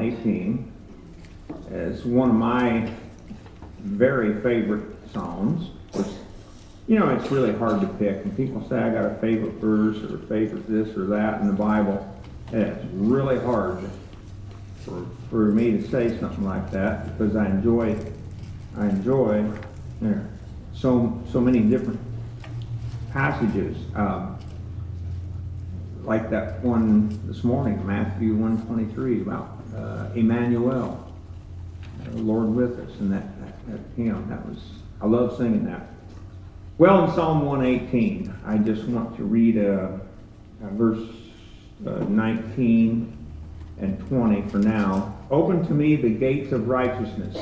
118 is one of my very favorite songs. It's, you know, it's really hard to pick. And people say I got a favorite verse or a favorite this or that in the Bible. And it's really hard for, for me to say something like that because I enjoy, I enjoy there, so, so many different passages. Um, like that one this morning, Matthew 123 about uh, Emmanuel, the Lord with us, and that, that, that hymn. That was I love singing that. Well, in Psalm 118, I just want to read a, uh, verse uh, 19 and 20 for now. Open to me the gates of righteousness,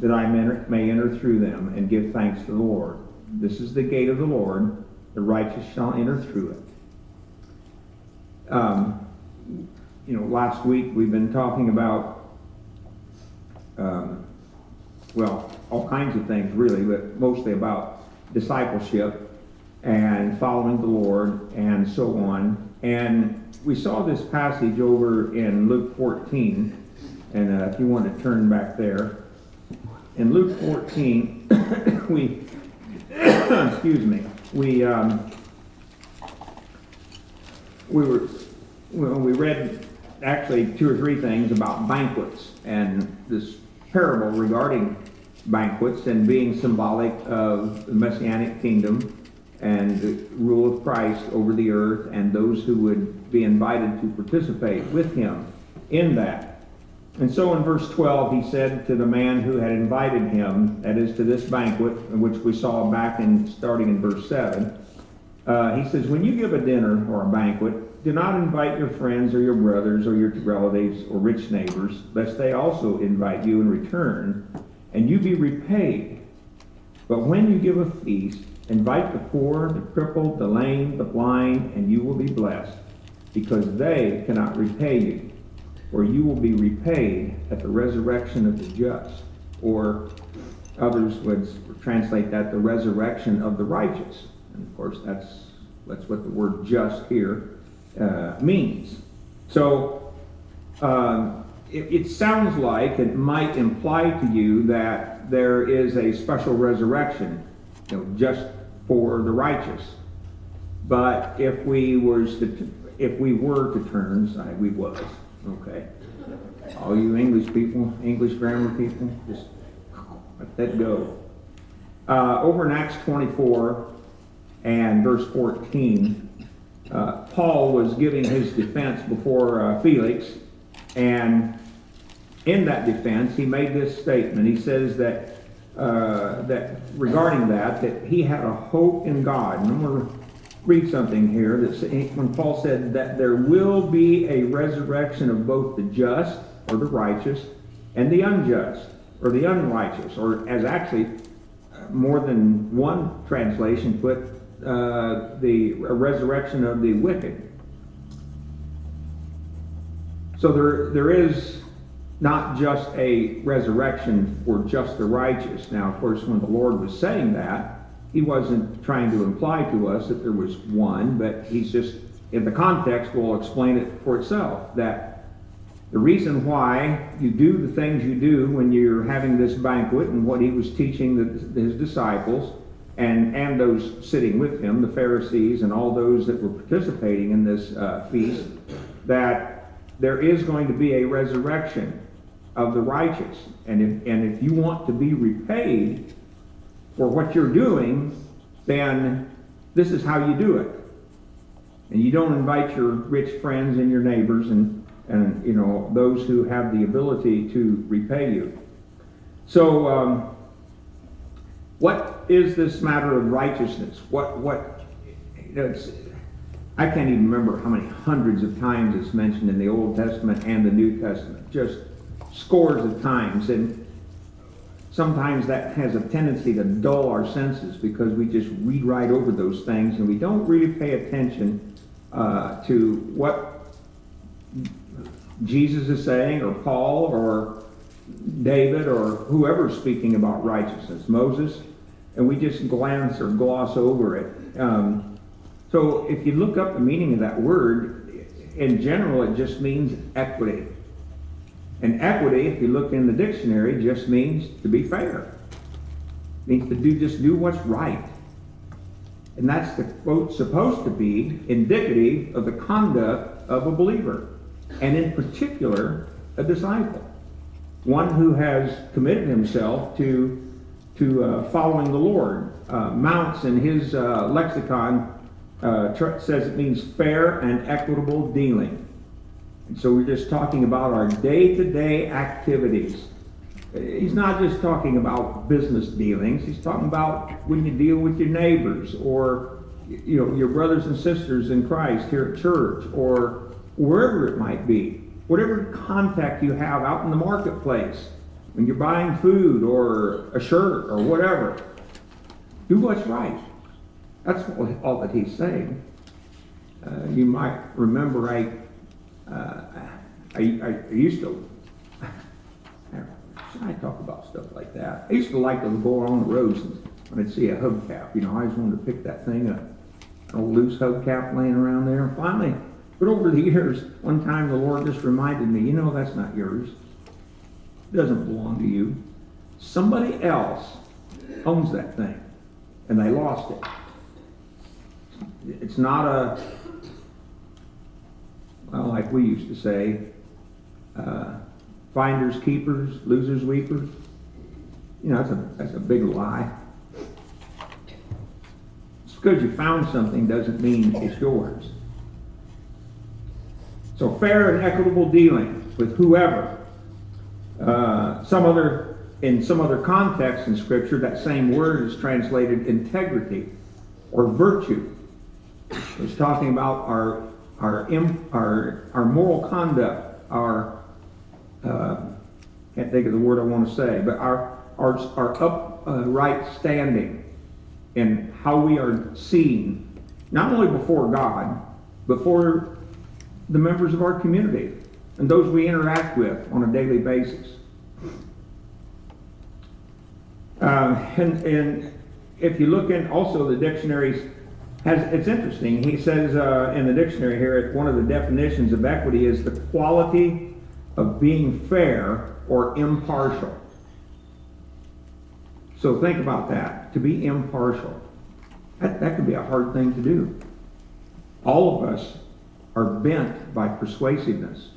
that I may enter through them and give thanks to the Lord. This is the gate of the Lord. The righteous shall enter through it. Um, you know, last week we've been talking about, um, well, all kinds of things really, but mostly about discipleship and following the Lord and so on. And we saw this passage over in Luke 14, and uh, if you want to turn back there. In Luke 14, we, excuse me, we, um, we were, well, we read actually two or three things about banquets and this parable regarding banquets and being symbolic of the messianic kingdom and the rule of Christ over the earth and those who would be invited to participate with him in that. And so in verse 12, he said to the man who had invited him, that is to this banquet, which we saw back in starting in verse 7, uh, he says, When you give a dinner or a banquet, do not invite your friends or your brothers or your relatives or rich neighbors, lest they also invite you in return and you be repaid. But when you give a feast, invite the poor, the crippled, the lame, the blind, and you will be blessed, because they cannot repay you, or you will be repaid at the resurrection of the just. Or others would translate that the resurrection of the righteous. And of course, that's that's what the word just here uh, means. So, um, it, it sounds like it might imply to you that there is a special resurrection, you know, just for the righteous. But if we was to, if we were to turn, we was, okay. All you English people, English grammar people, just let that go. Uh, over in Acts 24 and verse 14, uh, Paul was giving his defense before uh, Felix, and in that defense, he made this statement. He says that uh, that regarding that, that he had a hope in God. And I'm going to read something here that when Paul said that there will be a resurrection of both the just or the righteous and the unjust or the unrighteous, or as actually uh, more than one translation put, uh, the resurrection of the wicked. So there, there is not just a resurrection for just the righteous. Now, of course, when the Lord was saying that, he wasn't trying to imply to us that there was one, but he's just, in the context, will explain it for itself. That the reason why you do the things you do when you're having this banquet and what he was teaching the, his disciples and, and those sitting with him, the Pharisees and all those that were participating in this uh, feast, that there is going to be a resurrection of the righteous. And if, and if you want to be repaid for what you're doing, then this is how you do it. And you don't invite your rich friends and your neighbors and, and you know, those who have the ability to repay you. So, um, what is this matter of righteousness? What, what, you know, I can't even remember how many hundreds of times it's mentioned in the Old Testament and the New Testament. Just scores of times. And sometimes that has a tendency to dull our senses because we just read right over those things and we don't really pay attention uh, to what Jesus is saying or Paul or David or whoever's speaking about righteousness, Moses, and we just glance or gloss over it. Um, so if you look up the meaning of that word, in general, it just means equity. And equity, if you look in the dictionary, just means to be fair. It means to do just do what's right. And that's the quote supposed to be indicative of the conduct of a believer, and in particular, a disciple. One who has committed himself to, to uh, following the Lord. Uh, Mounce in his uh, lexicon uh, says it means fair and equitable dealing. And so we're just talking about our day to day activities. He's not just talking about business dealings, he's talking about when you deal with your neighbors or you know your brothers and sisters in Christ here at church or wherever it might be. Whatever contact you have out in the marketplace, when you're buying food or a shirt or whatever, do what's right. That's all that he's saying. Uh, you might remember I uh, I, I, I, used to, I talk about stuff like that? I used to like to go on the roads and when I'd see a hubcap, you know, I always wanted to pick that thing up, an old loose hubcap laying around there. And finally, but over the years, one time the Lord just reminded me, you know, that's not yours. Doesn't belong to you. Somebody else owns that thing, and they lost it. It's not a well, like we used to say, uh, finders keepers, losers weepers. You know, that's a, that's a big lie. Just because you found something doesn't mean it's yours. So fair and equitable dealing with whoever. Uh, some other in some other context in Scripture, that same word is translated integrity or virtue. It's talking about our our, our, our moral conduct, our, uh, can't think of the word I want to say, but our, our, our upright standing and how we are seen, not only before God, but for the members of our community and those we interact with on a daily basis. Uh, and, and if you look in also the dictionaries has, it's interesting. He says uh, in the dictionary here, one of the definitions of equity is the quality of being fair or impartial. So think about that. To be impartial. That, that could be a hard thing to do. All of us are bent by persuasiveness,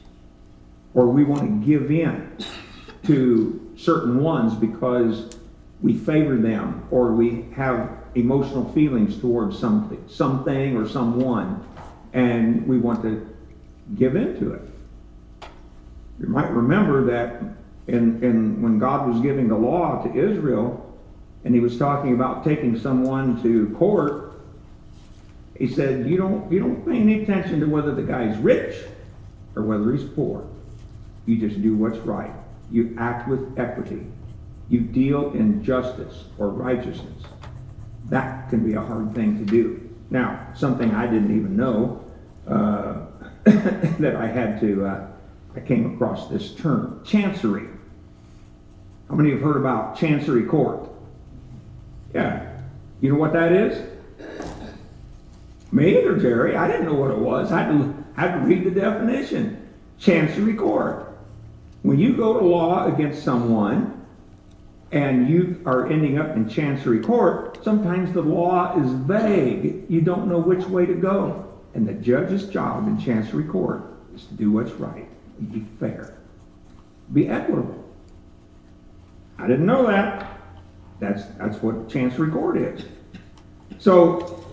or we want to give in to certain ones because we favor them, or we have emotional feelings towards something, something or someone, and we want to give in to it. You might remember that in, in when God was giving the law to Israel, and he was talking about taking someone to court, he said, You don't you don't pay any attention to whether the guy's rich or whether he's poor. You just do what's right. You act with equity. You deal in justice or righteousness that can be a hard thing to do. Now, something I didn't even know uh, that I had to, uh, I came across this term, chancery. How many have heard about chancery court? Yeah. You know what that is? Me either, Jerry. I didn't know what it was. I had to, had to read the definition. Chancery court. When you go to law against someone and you are ending up in chancery court, sometimes the law is vague. You don't know which way to go. And the judge's job in chancery court is to do what's right, be fair, be equitable. I didn't know that. That's, that's what chancery court is. So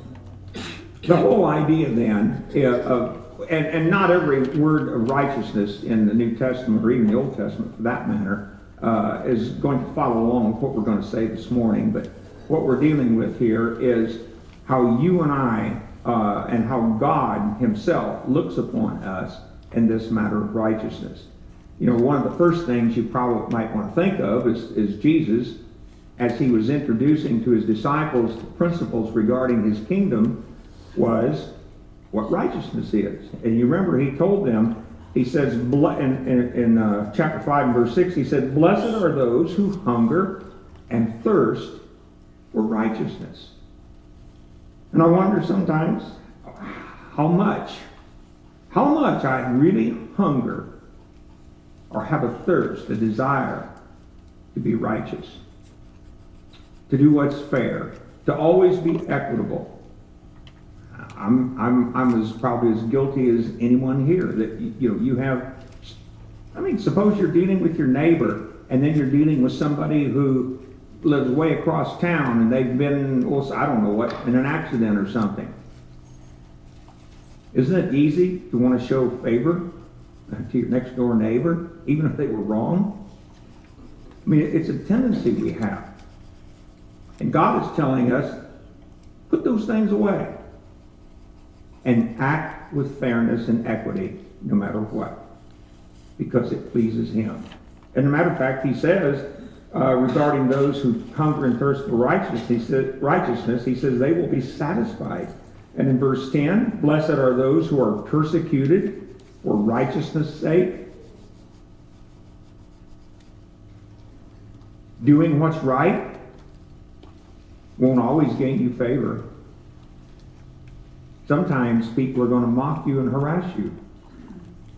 the whole idea then eh, of, and, and not every word of righteousness in the New Testament or even the Old Testament for that matter uh, is going to follow along with what we're going to say this morning. But what we're dealing with here is how you and I uh, and how God Himself looks upon us in this matter of righteousness. You know, one of the first things you probably might want to think of is, is Jesus as he was introducing to his disciples the principles regarding his kingdom was what righteousness is. And you remember he told them he says in, in, in uh, chapter 5 and verse 6, he said, Blessed are those who hunger and thirst for righteousness. And I wonder sometimes how much, how much I really hunger or have a thirst, a desire to be righteous, to do what's fair, to always be equitable. I'm, I'm, I'm as probably as guilty as anyone here that you know you have. I mean, suppose you're dealing with your neighbor, and then you're dealing with somebody who lives way across town, and they've been, well, I don't know what, in an accident or something. Isn't it easy to want to show favor to your next door neighbor, even if they were wrong? I mean, it's a tendency we have. And God is telling us, put those things away and act with fairness and equity no matter what, because it pleases Him. And a matter of fact, He says uh, regarding those who hunger and thirst for righteousness, he, righteousness, he says they will be satisfied. And in verse 10, blessed are those who are persecuted for righteousness' sake. Doing what's right won't always gain you favor. Sometimes people are going to mock you and harass you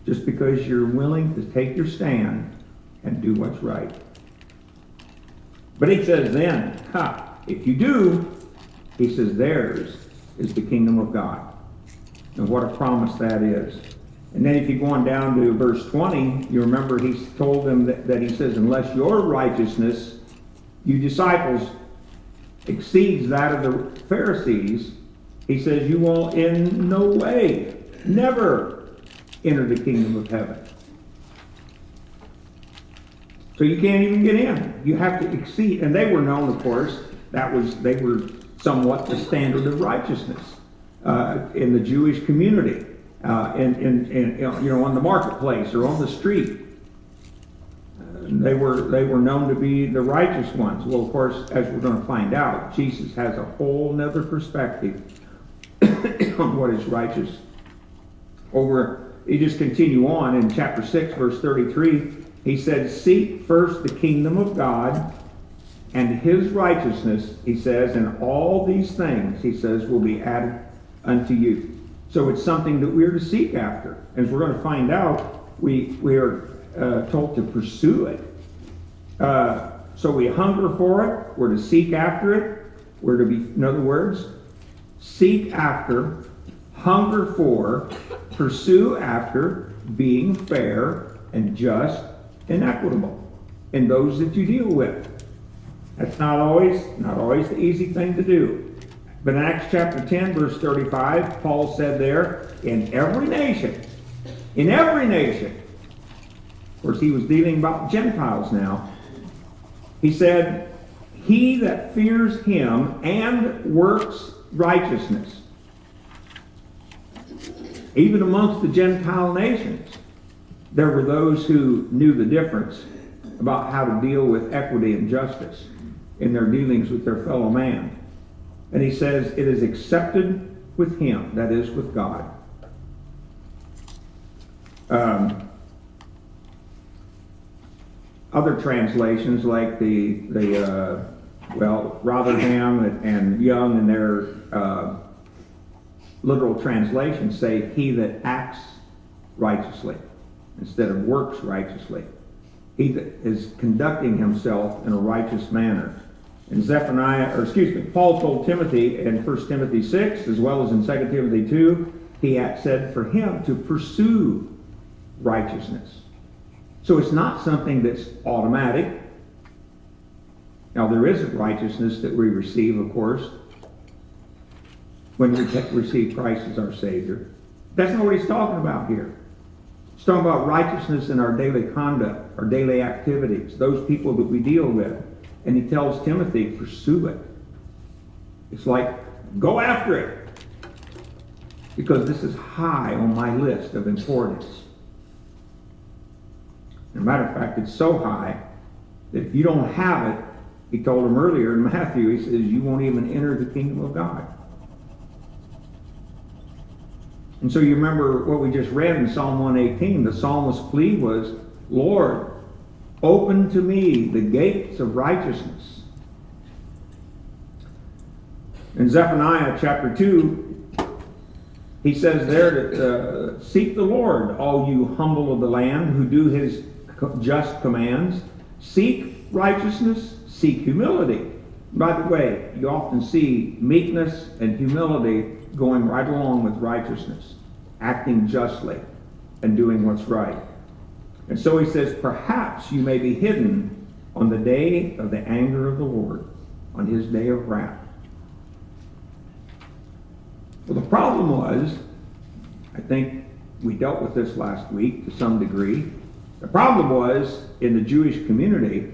just because you're willing to take your stand and do what's right. But he says then, ha, if you do, he says theirs is the kingdom of God. And what a promise that is. And then if you go on down to verse 20, you remember he told them that, that he says, unless your righteousness, you disciples, exceeds that of the Pharisees, he says, you will in no way, never enter the kingdom of heaven. So you can't even get in. You have to exceed. And they were known, of course, that was, they were somewhat the standard of righteousness uh, in the Jewish community, uh, in, in, you know, on the marketplace or on the street. they were, they were known to be the righteous ones. Well, of course, as we're going to find out, Jesus has a whole nother perspective what is righteous. Over, you just continue on in chapter 6, verse 33. He said, Seek first the kingdom of God and his righteousness, he says, and all these things, he says, will be added unto you. So it's something that we're to seek after. As we're going to find out, we, we are uh, told to pursue it. Uh, so we hunger for it, we're to seek after it, we're to be, in other words, seek after, hunger for, pursue after being fair and just and equitable in those that you deal with. That's not always not always the easy thing to do. But in Acts chapter 10, verse 35, Paul said there, in every nation, in every nation, of course he was dealing about Gentiles now, he said, He that fears him and works righteousness, even amongst the Gentile nations, there were those who knew the difference about how to deal with equity and justice in their dealings with their fellow man. And he says, it is accepted with him, that is, with God. Um, other translations, like the, the uh, well, Rotherham and, Young in their uh, literal translations say, he that acts righteously instead of works righteously. He is conducting himself in a righteous manner. And Zephaniah, or excuse me, Paul told Timothy in 1 Timothy 6, as well as in 2 Timothy 2, he said for him to pursue righteousness. So it's not something that's automatic. Now, there is a righteousness that we receive, of course, when we receive Christ as our Savior. That's not what he's talking about here. He's talking about righteousness in our daily conduct, our daily activities, those people that we deal with. And he tells Timothy, pursue it. It's like, go after it. Because this is high on my list of importance. As a matter of fact, it's so high that if you don't have it, he told him earlier in Matthew, he says, you won't even enter the kingdom of God. And so you remember what we just read in Psalm 118. The psalmist's plea was, Lord, open to me the gates of righteousness. In Zephaniah chapter 2, he says there to uh, seek the Lord, all you humble of the land who do his just commands. Seek righteousness, seek humility. By the way, you often see meekness and humility going right along with righteousness, acting justly and doing what's right. And so he says, Perhaps you may be hidden on the day of the anger of the Lord, on his day of wrath. Well, the problem was, I think we dealt with this last week to some degree. The problem was in the Jewish community,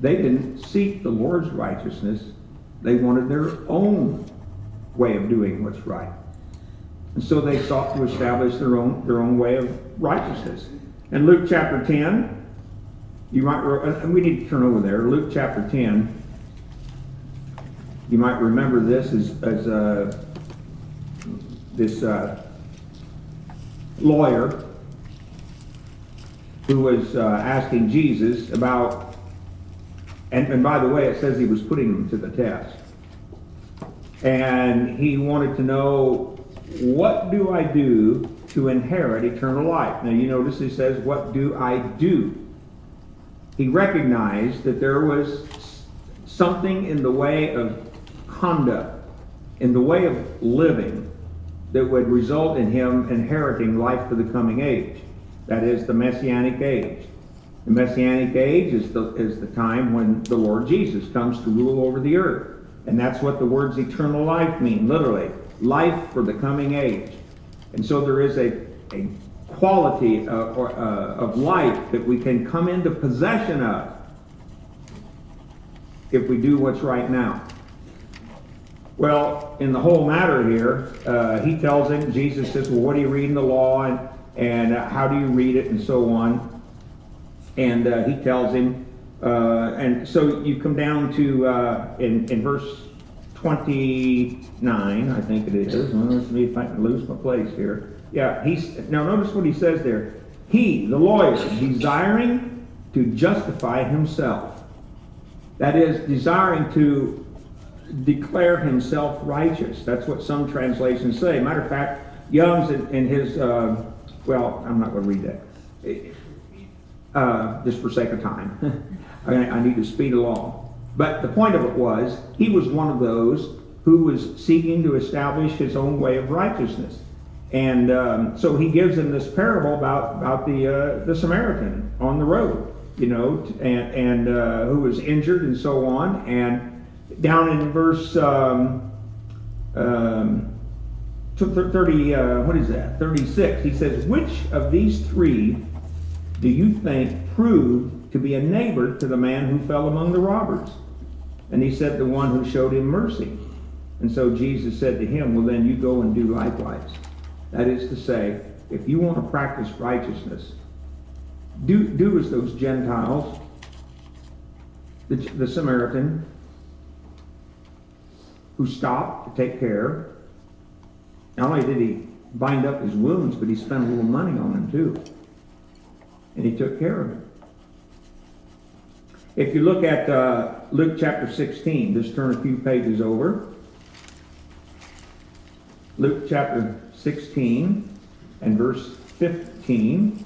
they didn't seek the Lord's righteousness. They wanted their own way of doing what's right. And so they sought to establish their own, their own way of righteousness. In Luke chapter 10, you might, and we need to turn over there, Luke chapter 10, you might remember this as, as uh, this uh, lawyer who was uh, asking Jesus about and, and by the way, it says he was putting them to the test. And he wanted to know, what do I do to inherit eternal life? Now, you notice he says, what do I do? He recognized that there was something in the way of conduct, in the way of living, that would result in him inheriting life for the coming age. That is the Messianic age. The Messianic age is the, is the time when the Lord Jesus comes to rule over the earth. And that's what the words eternal life mean, literally. Life for the coming age. And so there is a, a quality of, uh, of life that we can come into possession of if we do what's right now. Well, in the whole matter here, uh, he tells him, Jesus says, Well, what do you read in the law? And, and uh, how do you read it? And so on and uh, he tells him, uh, and so you come down to uh, in, in verse 29, I think it is. Well, see if I can lose my place here. Yeah, he's now notice what he says there. He, the lawyer, desiring to justify himself. That is, desiring to declare himself righteous. That's what some translations say. Matter of fact, Young's in, in his, uh, well, I'm not going to read that uh, just for sake of time. I, I need to speed along. But the point of it was, he was one of those who was seeking to establish his own way of righteousness. And um, so he gives them this parable about, about the, uh, the Samaritan on the road, you know, and, and uh, who was injured and so on. And down in verse um, um, 30, uh, what is that? 36, he says, Which of these three do you think proved to be a neighbor to the man who fell among the robbers? And he said, The one who showed him mercy. And so Jesus said to him, Well, then you go and do likewise. That is to say, if you want to practice righteousness, do, do as those Gentiles, the, the Samaritan, who stopped to take care. Not only did he bind up his wounds, but he spent a little money on them too and he took care of it. If you look at uh, Luke chapter 16, just turn a few pages over. Luke chapter 16 and verse 15.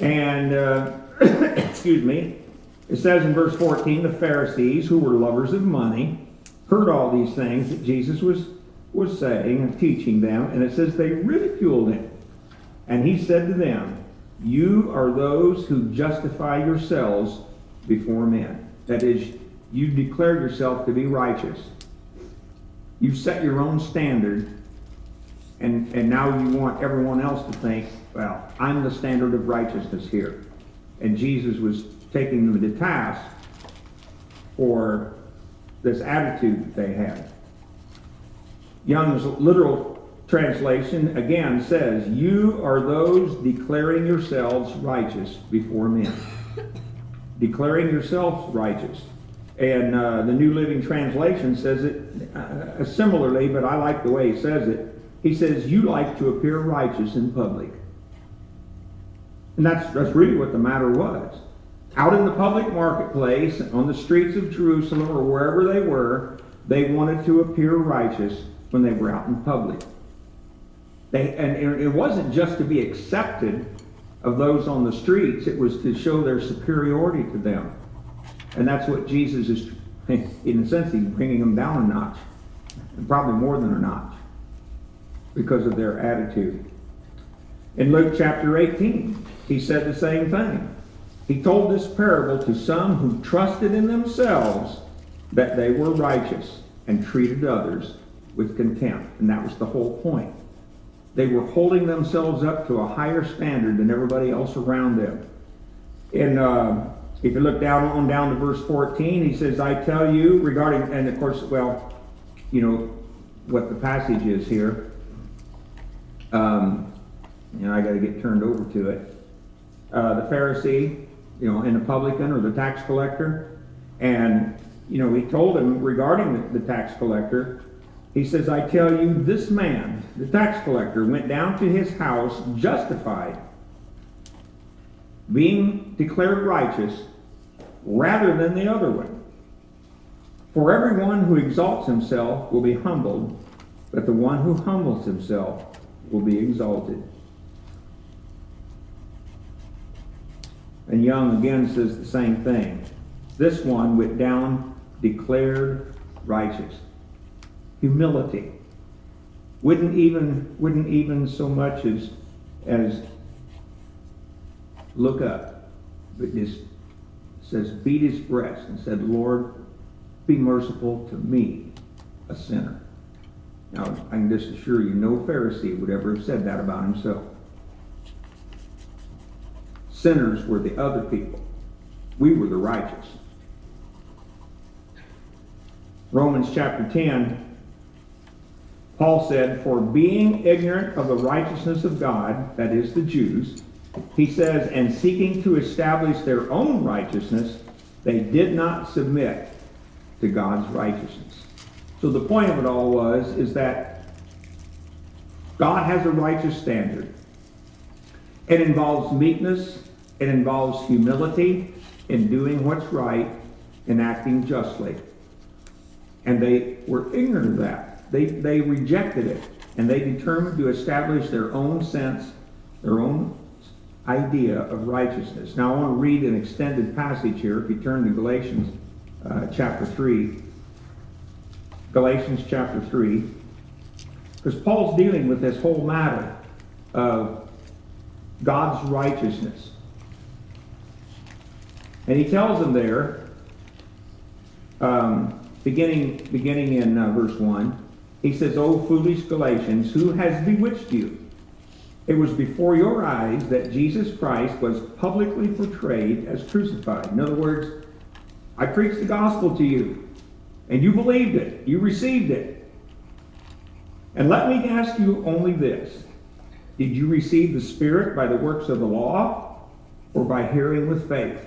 And, uh, excuse me, it says in verse 14 the Pharisees, who were lovers of money, heard all these things that Jesus was, was saying and teaching them, and it says they ridiculed him. And he said to them, You are those who justify yourselves before men. That is, you declare yourself to be righteous. You've set your own standard, and, and now you want everyone else to think, well, I'm the standard of righteousness here. And Jesus was taking them to task for this attitude that they had. Young's literal translation again says, You are those declaring yourselves righteous before men. declaring yourselves righteous. And uh, the New Living Translation says it uh, similarly, but I like the way he says it. He says, You like to appear righteous in public. And that's, that's really what the matter was. Out in the public marketplace, on the streets of Jerusalem, or wherever they were, they wanted to appear righteous when they were out in public. They, and it wasn't just to be accepted of those on the streets. It was to show their superiority to them. And that's what Jesus is, in a sense, he's bringing them down a notch. And probably more than a notch. Because of their attitude. In Luke chapter 18, he said the same thing. He told this parable to some who trusted in themselves that they were righteous and treated others with contempt. And that was the whole point. They were holding themselves up to a higher standard than everybody else around them. And uh, if you look down on down to verse 14, he says, I tell you regarding, and of course, well, you know what the passage is here. Um, know, I got to get turned over to it. Uh, the Pharisee, you know, and the publican or the tax collector, and you know, he told him regarding the, the tax collector, he says, I tell you, this man, the tax collector, went down to his house justified, being declared righteous, rather than the other one. For everyone who exalts himself will be humbled, but the one who humbles himself will be exalted. And Young again says the same thing. This one went down declared righteous. Humility. Wouldn't even, wouldn't even so much as, as look up, but just says, beat his breast and said, Lord, be merciful to me, a sinner. Now, I can just assure you, no Pharisee would ever have said that about himself. Sinners were the other people. We were the righteous. Romans chapter 10, Paul said, For being ignorant of the righteousness of God, that is the Jews, he says, and seeking to establish their own righteousness, they did not submit to God's righteousness. So the point of it all was, is that God has a righteous standard. It involves meekness, it involves humility in doing what's right and acting justly. And they were ignorant of that. They, they rejected it. And they determined to establish their own sense, their own idea of righteousness. Now, I want to read an extended passage here. If you turn to Galatians uh, chapter 3. Galatians chapter 3. Because Paul's dealing with this whole matter of God's righteousness. And he tells them there, um, beginning, beginning in uh, verse 1, he says, O foolish Galatians, who has bewitched you? It was before your eyes that Jesus Christ was publicly portrayed as crucified. In other words, I preached the gospel to you, and you believed it, you received it. And let me ask you only this Did you receive the Spirit by the works of the law, or by hearing with faith?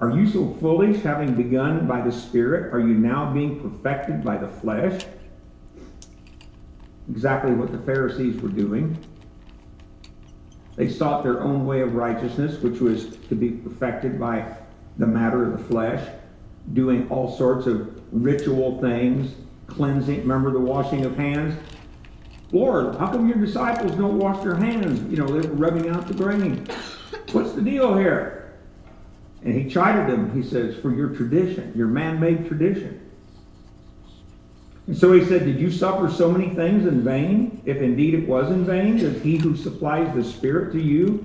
Are you so foolish, having begun by the Spirit? Are you now being perfected by the flesh? Exactly what the Pharisees were doing. They sought their own way of righteousness, which was to be perfected by the matter of the flesh, doing all sorts of ritual things, cleansing. Remember the washing of hands? Lord, how come your disciples don't wash their hands? You know, they're rubbing out the grain. What's the deal here? And he chided them, he says, for your tradition, your man made tradition. And so he said, Did you suffer so many things in vain? If indeed it was in vain, does he who supplies the Spirit to you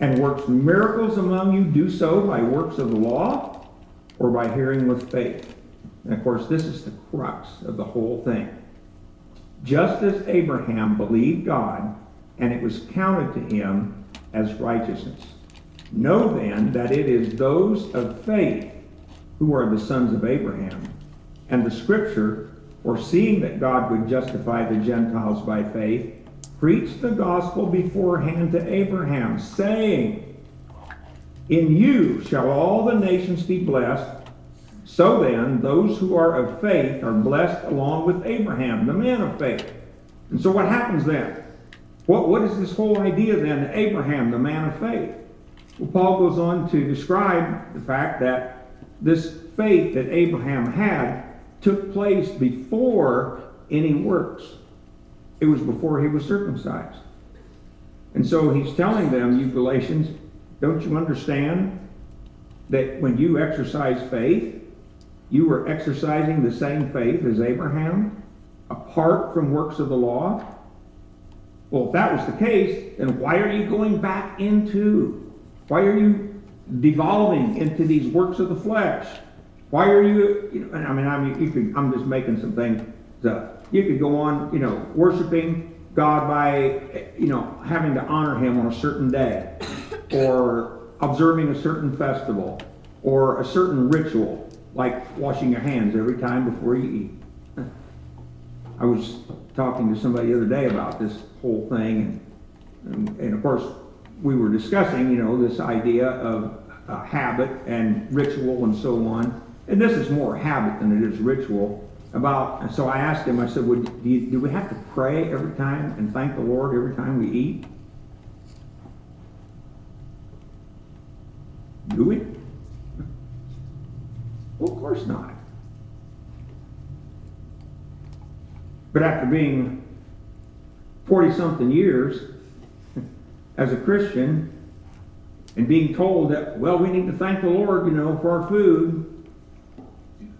and works miracles among you do so by works of the law or by hearing with faith? And of course, this is the crux of the whole thing. Just as Abraham believed God, and it was counted to him as righteousness. Know then that it is those of faith who are the sons of Abraham. And the scripture, foreseeing that God would justify the Gentiles by faith, preached the gospel beforehand to Abraham, saying, In you shall all the nations be blessed. So then, those who are of faith are blessed along with Abraham, the man of faith. And so what happens then? What, what is this whole idea then? Abraham, the man of faith. Well, Paul goes on to describe the fact that this faith that Abraham had took place before any works. It was before he was circumcised. And so he's telling them, you Galatians, don't you understand that when you exercise faith, you were exercising the same faith as Abraham, apart from works of the law? Well, if that was the case, then why are you going back into? Why are you devolving into these works of the flesh? Why are you, you know, I mean, I mean, you could, I'm just making some things up. You could go on, you know, worshiping God by, you know, having to honor Him on a certain day, or observing a certain festival, or a certain ritual, like washing your hands every time before you eat. I was talking to somebody the other day about this whole thing, and, and, and of course, we were discussing, you know, this idea of uh, habit and ritual and so on. And this is more habit than it is ritual. About, and so I asked him, I said, well, do, you, do we have to pray every time and thank the Lord every time we eat? Do we? Well, of course not. But after being 40 something years as a Christian and being told that, well, we need to thank the Lord, you know, for our food,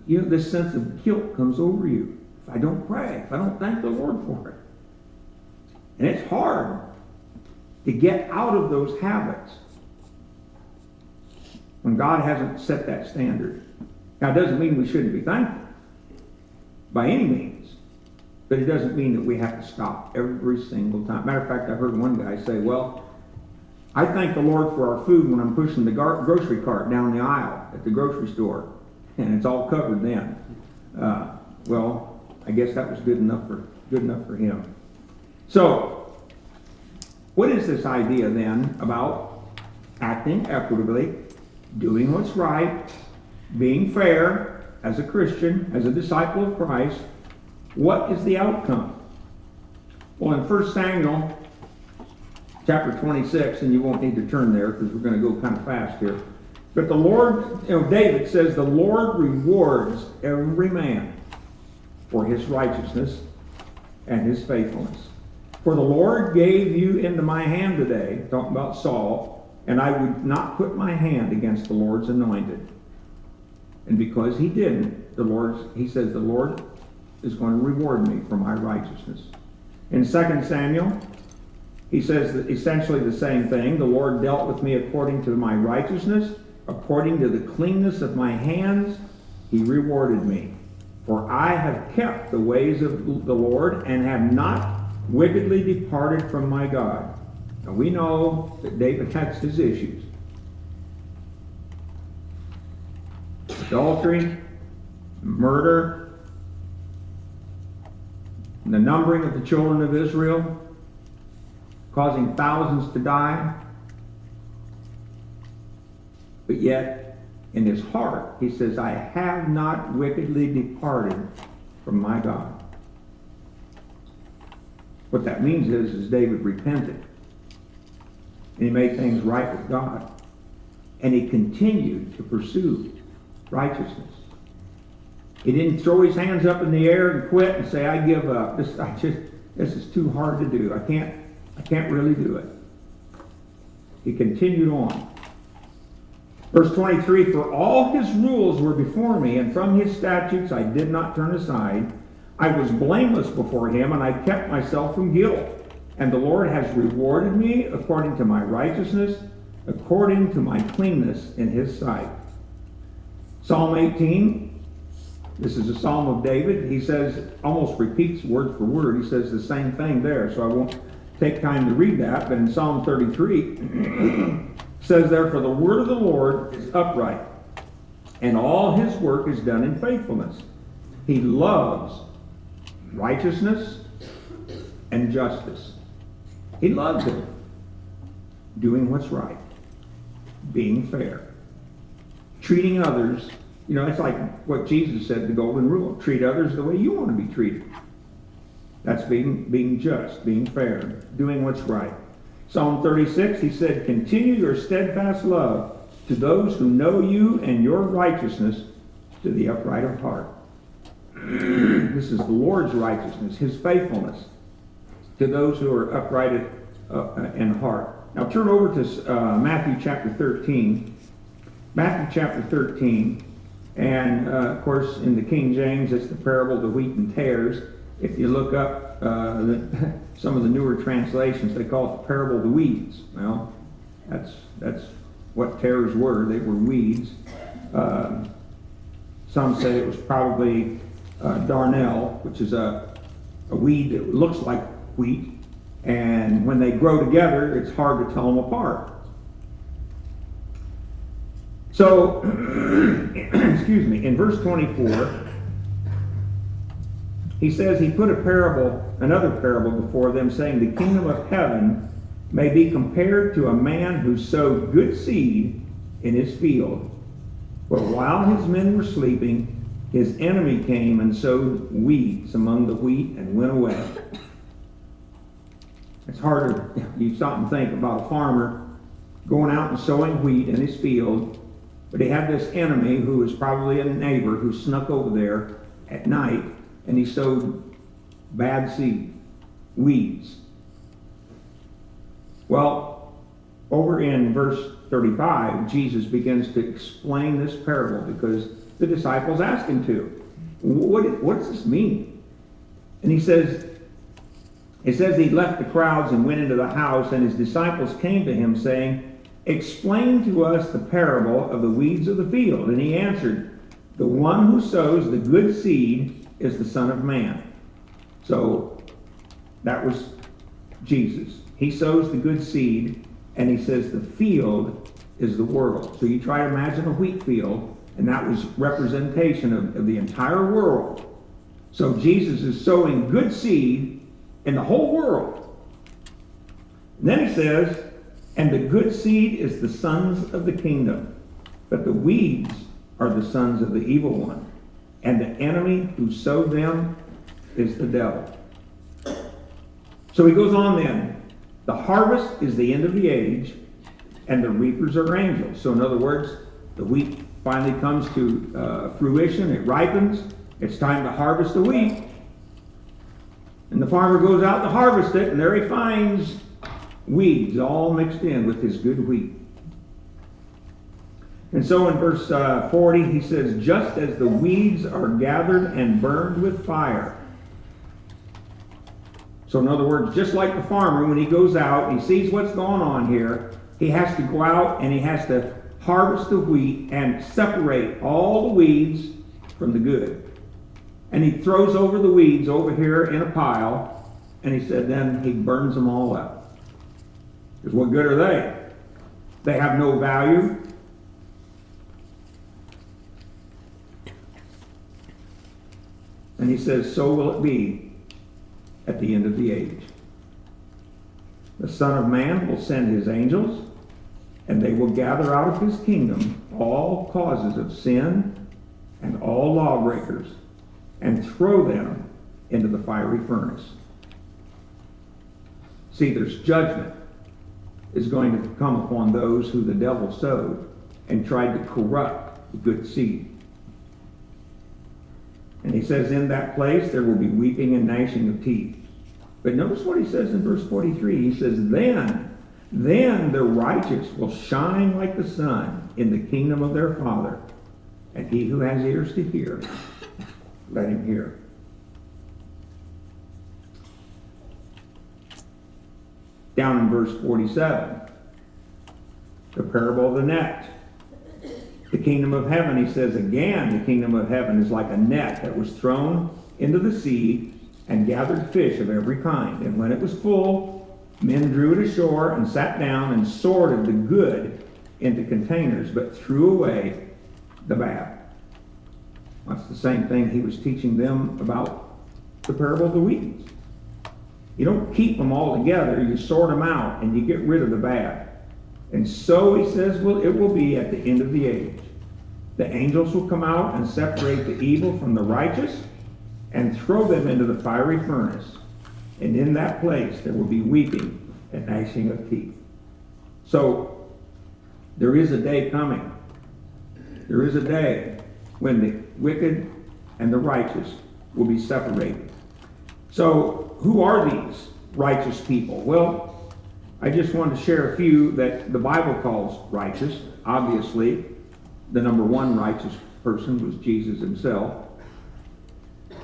you know, this sense of guilt comes over you. If I don't pray, if I don't thank the Lord for it. And it's hard to get out of those habits when God hasn't set that standard. Now, it doesn't mean we shouldn't be thankful by any means, but it doesn't mean that we have to stop every single time. Matter of fact, I heard one guy say, Well, I thank the Lord for our food when I'm pushing the gar- grocery cart down the aisle at the grocery store and it's all covered then. Uh, well, I guess that was good enough for good enough for him. So, what is this idea then about acting equitably, doing what's right, being fair as a Christian, as a disciple of Christ? What is the outcome? Well, in 1 Samuel chapter 26, and you won't need to turn there because we're going to go kind of fast here. But the Lord, you know, David says, the Lord rewards every man for his righteousness and his faithfulness. For the Lord gave you into my hand today, talking about Saul, and I would not put my hand against the Lord's anointed. And because he didn't, the Lord, he says, the Lord is going to reward me for my righteousness. In 2 Samuel, he says essentially the same thing. The Lord dealt with me according to my righteousness According to the cleanness of my hands, he rewarded me. For I have kept the ways of the Lord and have not wickedly departed from my God. Now we know that David has his issues. Adultery, murder, the numbering of the children of Israel, causing thousands to die. But yet, in his heart, he says, I have not wickedly departed from my God. What that means is, is David repented. And he made things right with God. And he continued to pursue righteousness. He didn't throw his hands up in the air and quit and say, I give up. This I just this is too hard to do. I can't I can't really do it. He continued on. Verse 23 For all his rules were before me, and from his statutes I did not turn aside. I was blameless before him, and I kept myself from guilt. And the Lord has rewarded me according to my righteousness, according to my cleanness in his sight. Psalm 18, this is a psalm of David. He says, almost repeats word for word. He says the same thing there, so I won't take time to read that. But in Psalm 33, says therefore the word of the Lord is upright, and all his work is done in faithfulness. He loves righteousness and justice. He loves it. Doing what's right. Being fair. Treating others, you know, it's like what Jesus said, the golden rule. Treat others the way you want to be treated. That's being, being just, being fair, doing what's right. Psalm 36, he said, Continue your steadfast love to those who know you and your righteousness to the upright of heart. this is the Lord's righteousness, his faithfulness to those who are upright in heart. Now turn over to uh, Matthew chapter 13. Matthew chapter 13. And uh, of course, in the King James, it's the parable of the wheat and tares. If you look up uh, the, some of the newer translations, they call it the parable of the weeds. Well, that's that's what tares were. They were weeds. Uh, some say it was probably uh, darnel, which is a, a weed that looks like wheat, and when they grow together, it's hard to tell them apart. So, excuse me, in verse 24, he says he put a parable, another parable before them, saying, The kingdom of heaven may be compared to a man who sowed good seed in his field. But while his men were sleeping, his enemy came and sowed weeds among the wheat and went away. It's harder to, you stop and think about a farmer going out and sowing wheat in his field, but he had this enemy who was probably a neighbor who snuck over there at night and he sowed bad seed, weeds. Well, over in verse 35, Jesus begins to explain this parable because the disciples asked him to. What, what does this mean? And he says, it says he left the crowds and went into the house, and his disciples came to him, saying, Explain to us the parable of the weeds of the field. And he answered, The one who sows the good seed is the Son of Man. So that was Jesus. He sows the good seed, and he says the field is the world. So you try to imagine a wheat field, and that was representation of, of the entire world. So Jesus is sowing good seed in the whole world. And then he says, and the good seed is the sons of the kingdom, but the weeds are the sons of the evil one. And the enemy who sowed them is the devil. So he goes on then. The harvest is the end of the age, and the reapers are angels. So, in other words, the wheat finally comes to uh, fruition, it ripens, it's time to harvest the wheat. And the farmer goes out to harvest it, and there he finds weeds all mixed in with his good wheat. And so in verse uh, 40, he says, Just as the weeds are gathered and burned with fire. So, in other words, just like the farmer, when he goes out, he sees what's going on here, he has to go out and he has to harvest the wheat and separate all the weeds from the good. And he throws over the weeds over here in a pile, and he said, then he burns them all up. Because what good are they? They have no value. And he says, so will it be at the end of the age. The Son of Man will send his angels, and they will gather out of his kingdom all causes of sin and all lawbreakers, and throw them into the fiery furnace. See, there's judgment is going to come upon those who the devil sowed and tried to corrupt the good seed. And he says, In that place there will be weeping and gnashing of teeth. But notice what he says in verse 43. He says, Then, then the righteous will shine like the sun in the kingdom of their Father. And he who has ears to hear, let him hear. Down in verse 47, the parable of the net. The kingdom of heaven, he says again, the kingdom of heaven is like a net that was thrown into the sea and gathered fish of every kind. And when it was full, men drew it ashore and sat down and sorted the good into containers, but threw away the bad. That's the same thing he was teaching them about the parable of the weeds. You don't keep them all together, you sort them out and you get rid of the bad. And so he says, well, it will be at the end of the age. The angels will come out and separate the evil from the righteous and throw them into the fiery furnace. And in that place there will be weeping and gnashing of teeth. So there is a day coming. There is a day when the wicked and the righteous will be separated. So who are these righteous people? Well, I just wanted to share a few that the Bible calls righteous. Obviously, the number one righteous person was Jesus himself.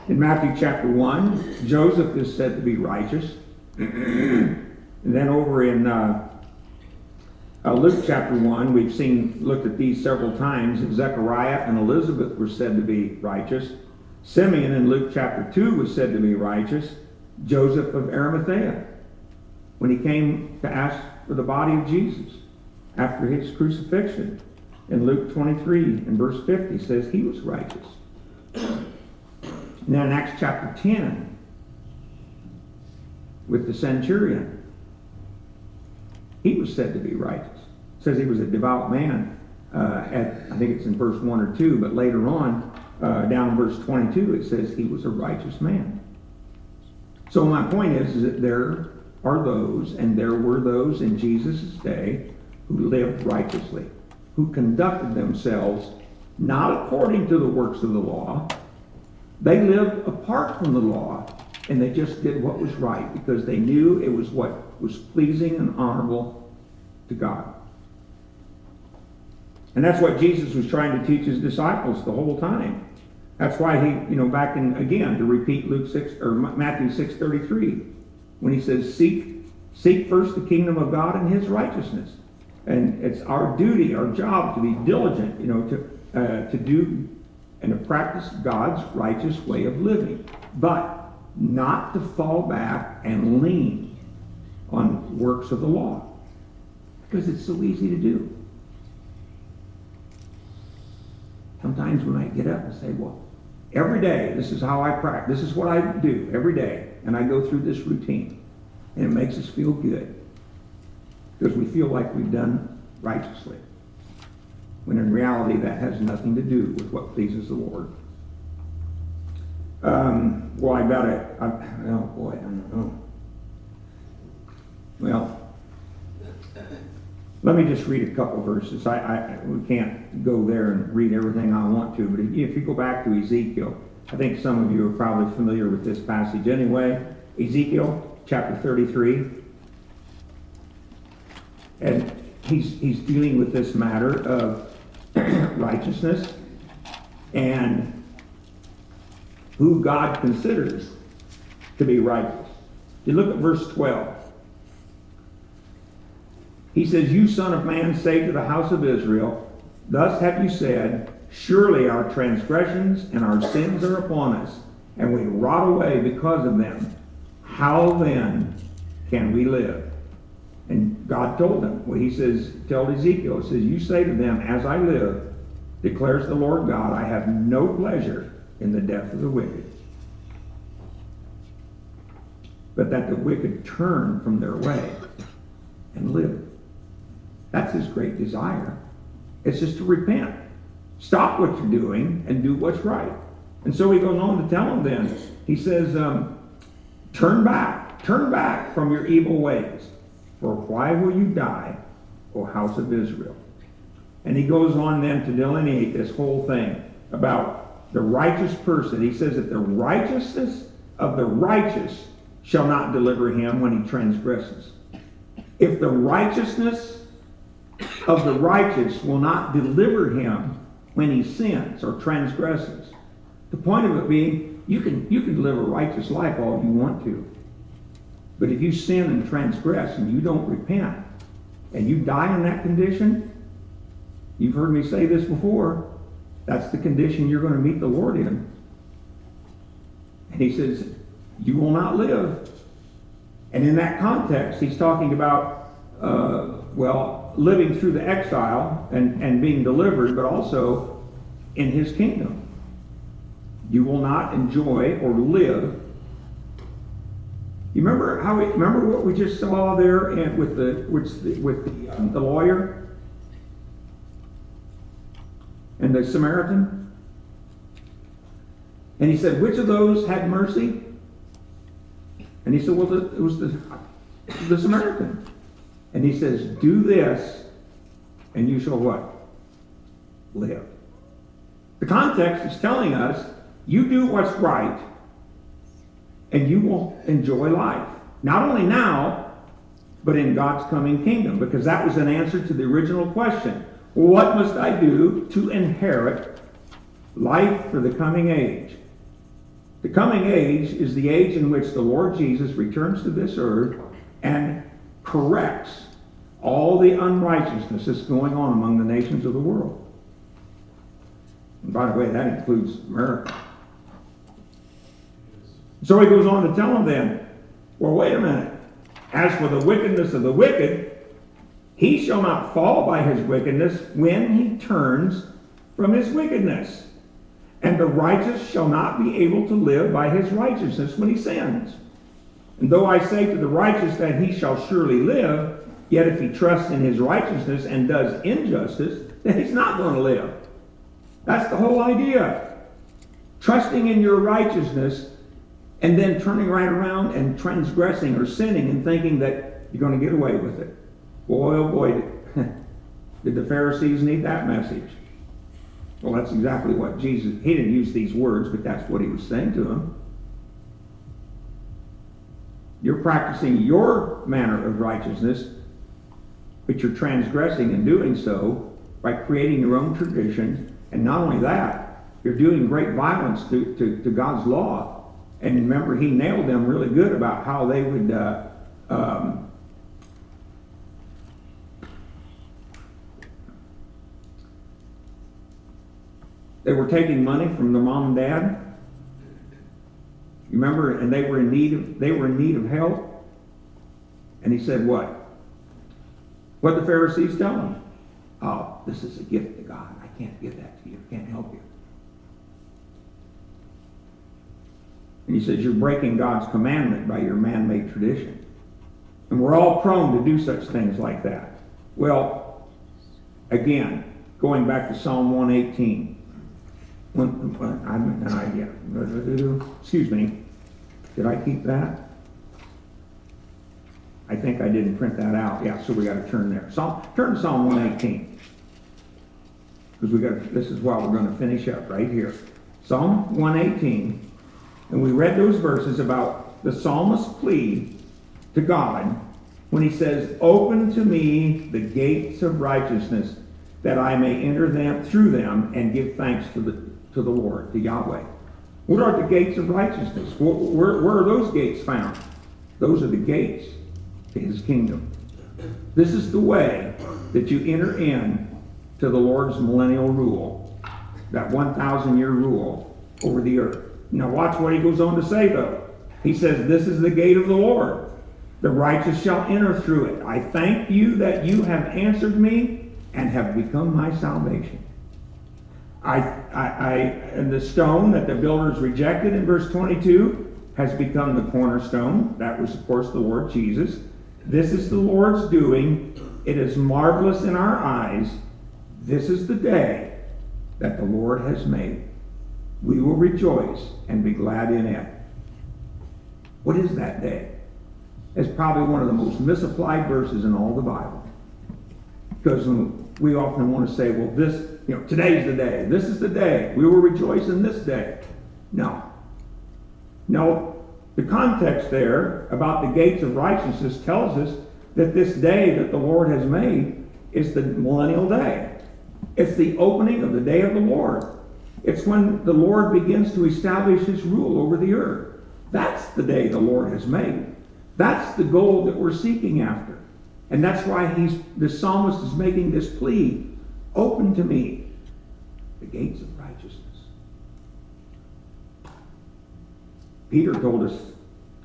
In Matthew chapter 1, Joseph is said to be righteous. and then over in uh, uh, Luke chapter 1, we've seen, looked at these several times. Zechariah and Elizabeth were said to be righteous. Simeon in Luke chapter 2 was said to be righteous. Joseph of Arimathea, when he came to ask for the body of Jesus after his crucifixion. In Luke 23 and verse 50 says he was righteous. Now in Acts chapter 10, with the centurion, he was said to be righteous. Says he was a devout man. Uh, at I think it's in verse 1 or 2, but later on, uh, down verse 22, it says he was a righteous man. So my point is, is that there are those, and there were those in Jesus' day who lived righteously, who conducted themselves not according to the works of the law, they lived apart from the law, and they just did what was right because they knew it was what was pleasing and honorable to God. And that's what Jesus was trying to teach his disciples the whole time. That's why he, you know, back in again to repeat Luke six or Matthew six thirty three, when he says, "Seek, seek first the kingdom of God and His righteousness," and it's our duty, our job to be diligent, you know, to uh, to do and to practice God's righteous way of living, but not to fall back and lean on works of the law because it's so easy to do. Sometimes we might get up and say, well, every day, this is how I practice. This is what I do every day. And I go through this routine. And it makes us feel good. Because we feel like we've done righteously when in reality that has nothing to do with what pleases the Lord. Um, well, I got it. I, oh boy, I don't know. Well, let me just read a couple verses. I, I, we can't go there and read everything I want to, but if you go back to Ezekiel, I think some of you are probably familiar with this passage anyway. Ezekiel chapter 33. And he's, he's dealing with this matter of righteousness and who God considers to be righteous. You look at verse 12. He says, You son of man, say to the house of Israel, Thus have you said, Surely our transgressions and our sins are upon us, and we rot away because of them. How then can we live? God told them, well, he says, tell Ezekiel, he says, you say to them, as I live, declares the Lord God, I have no pleasure in the death of the wicked, but that the wicked turn from their way and live. That's his great desire. It's just to repent. Stop what you're doing and do what's right. And so he goes on to tell them then, he says, um, turn back, turn back from your evil ways for why will you die, O house of Israel? And he goes on then to delineate this whole thing about the righteous person. He says that the righteousness of the righteous shall not deliver him when he transgresses. If the righteousness of the righteous will not deliver him when he sins or transgresses, the point of it being, you can, you can live a righteous life all you want to. But if you sin and transgress and you don't repent and you die in that condition, you've heard me say this before, that's the condition you're going to meet the Lord in. And he says, You will not live. And in that context, he's talking about, uh, well, living through the exile and, and being delivered, but also in his kingdom. You will not enjoy or live you remember how we remember what we just saw there and with the with the, with the, um, the lawyer and the Samaritan, and he said, "Which of those had mercy?" And he said, "Well, the, it was the the Samaritan." And he says, "Do this, and you shall what? Live." The context is telling us, you do what's right and you will enjoy life. Not only now, but in God's coming kingdom, because that was an answer to the original question. What must I do to inherit life for the coming age? The coming age is the age in which the Lord Jesus returns to this earth and corrects all the unrighteousness that's going on among the nations of the world. And by the way, that includes America. So he goes on to tell them then, well, wait a minute. As for the wickedness of the wicked, he shall not fall by his wickedness when he turns from his wickedness. And the righteous shall not be able to live by his righteousness when he sins. And though I say to the righteous that he shall surely live, yet if he trusts in his righteousness and does injustice, then he's not going to live. That's the whole idea. Trusting in your righteousness and then turning right around and transgressing or sinning and thinking that you're going to get away with it. Boy, oh boy, did the Pharisees need that message. Well, that's exactly what Jesus, he didn't use these words, but that's what he was saying to them. You're practicing your manner of righteousness, but you're transgressing in doing so by creating your own tradition. And not only that, you're doing great violence to, to, to God's law. And remember, he nailed them really good about how they would uh, um, They were taking money from their mom and dad. Remember, and they were in need of they were in need of help. And he said, "What? What the Pharisees tell him? Oh, this is a gift to God. I can't give that to you. I can't help you." And he says, "You're breaking God's commandment by your man-made tradition." And we're all prone to do such things like that. Well, again, going back to Psalm 118. When, when, I'm, excuse me. Did I keep that? I think I didn't print that out. Yeah, so we got to turn there. Psalm, turn to Psalm 118. Because we got this is why we're going to finish up right here. Psalm 118. And we read those verses about the psalmist's plea to God when he says, Open to me the gates of righteousness, that I may enter them through them and give thanks to the to the Lord, to Yahweh. What are the gates of righteousness? Where, where, where are those gates found? Those are the gates to his kingdom. This is the way that you enter in to the Lord's millennial rule, that 1,000 year rule over the earth. Now, watch what he goes on to say, though. He says, This is the gate of the Lord. The righteous shall enter through it. I thank you that you have answered me and have become my salvation. I, I, I, and the stone that the builders rejected in verse 22 has become the cornerstone. That was, of course, the Lord Jesus. This is the Lord's doing. It is marvelous in our eyes. This is the day that the Lord has made. We will rejoice and be glad in it. What is that day? It's probably one of the most misapplied verses in all the Bible. Because we often want to say, well, this you know, today's the day. This is the day. We will rejoice in this day. No. No. The context there about the gates of righteousness tells us that this day that the Lord has made is the millennial day. It's the opening of the day of the Lord. It's when the Lord begins to establish his rule over the earth. That's the day the Lord has made. That's the goal that we're seeking after. And that's why he's the psalmist is making this plea Open to me the gates of righteousness. Peter told us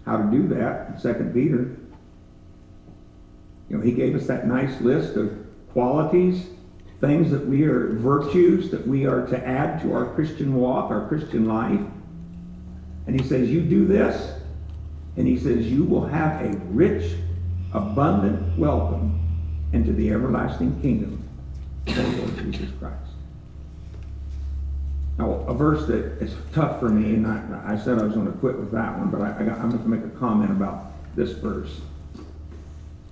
how to do that in 2 Peter. You know, he gave us that nice list of qualities, things that we are, virtues that we are to add to our Christian walk, our Christian life. And he says, You do this, and he says, You will have a rich, abundant welcome into the everlasting kingdom Lord Jesus Christ. Now, a verse that is tough for me, and I, I said I was going to quit with that one, but I, I got, I'm going to make a comment about this verse.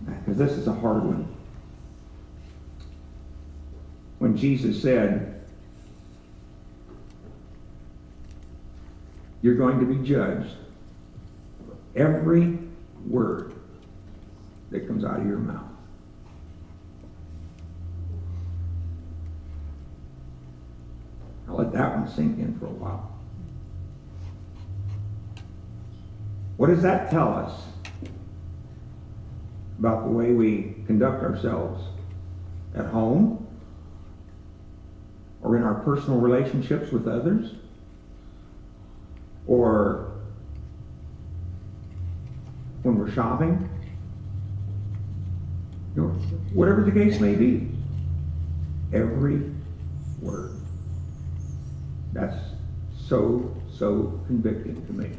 Because this is a hard one. When Jesus said, You're going to be judged for every word that comes out of your mouth. I'll let that one sink in for a while. What does that tell us about the way we conduct ourselves at home or in our personal relationships with others or when we're shopping? You know, whatever the case may be, every word. That's so, so convicting to me.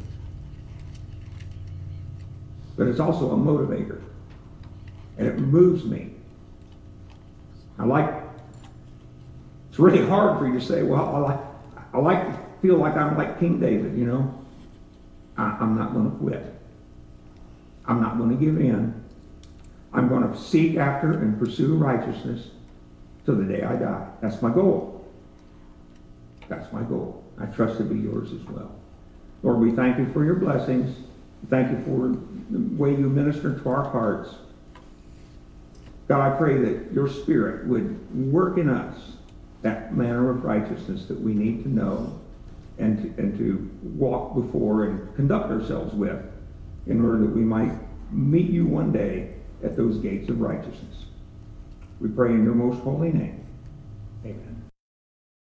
But it's also a motivator. And it moves me. I like, it's really hard for you to say, well, I like, I like to feel like I'm like King David, you know? I, I'm not going to quit. I'm not going to give in. I'm going to seek after and pursue righteousness to the day I die. That's my goal. That's my goal. I trust it to be yours as well. Lord, we thank you for your blessings. Thank you for the way you minister to our hearts. God, I pray that your spirit would work in us that manner of righteousness that we need to know and to, and to walk before and conduct ourselves with in order that we might meet you one day at those gates of righteousness. We pray in your most holy name.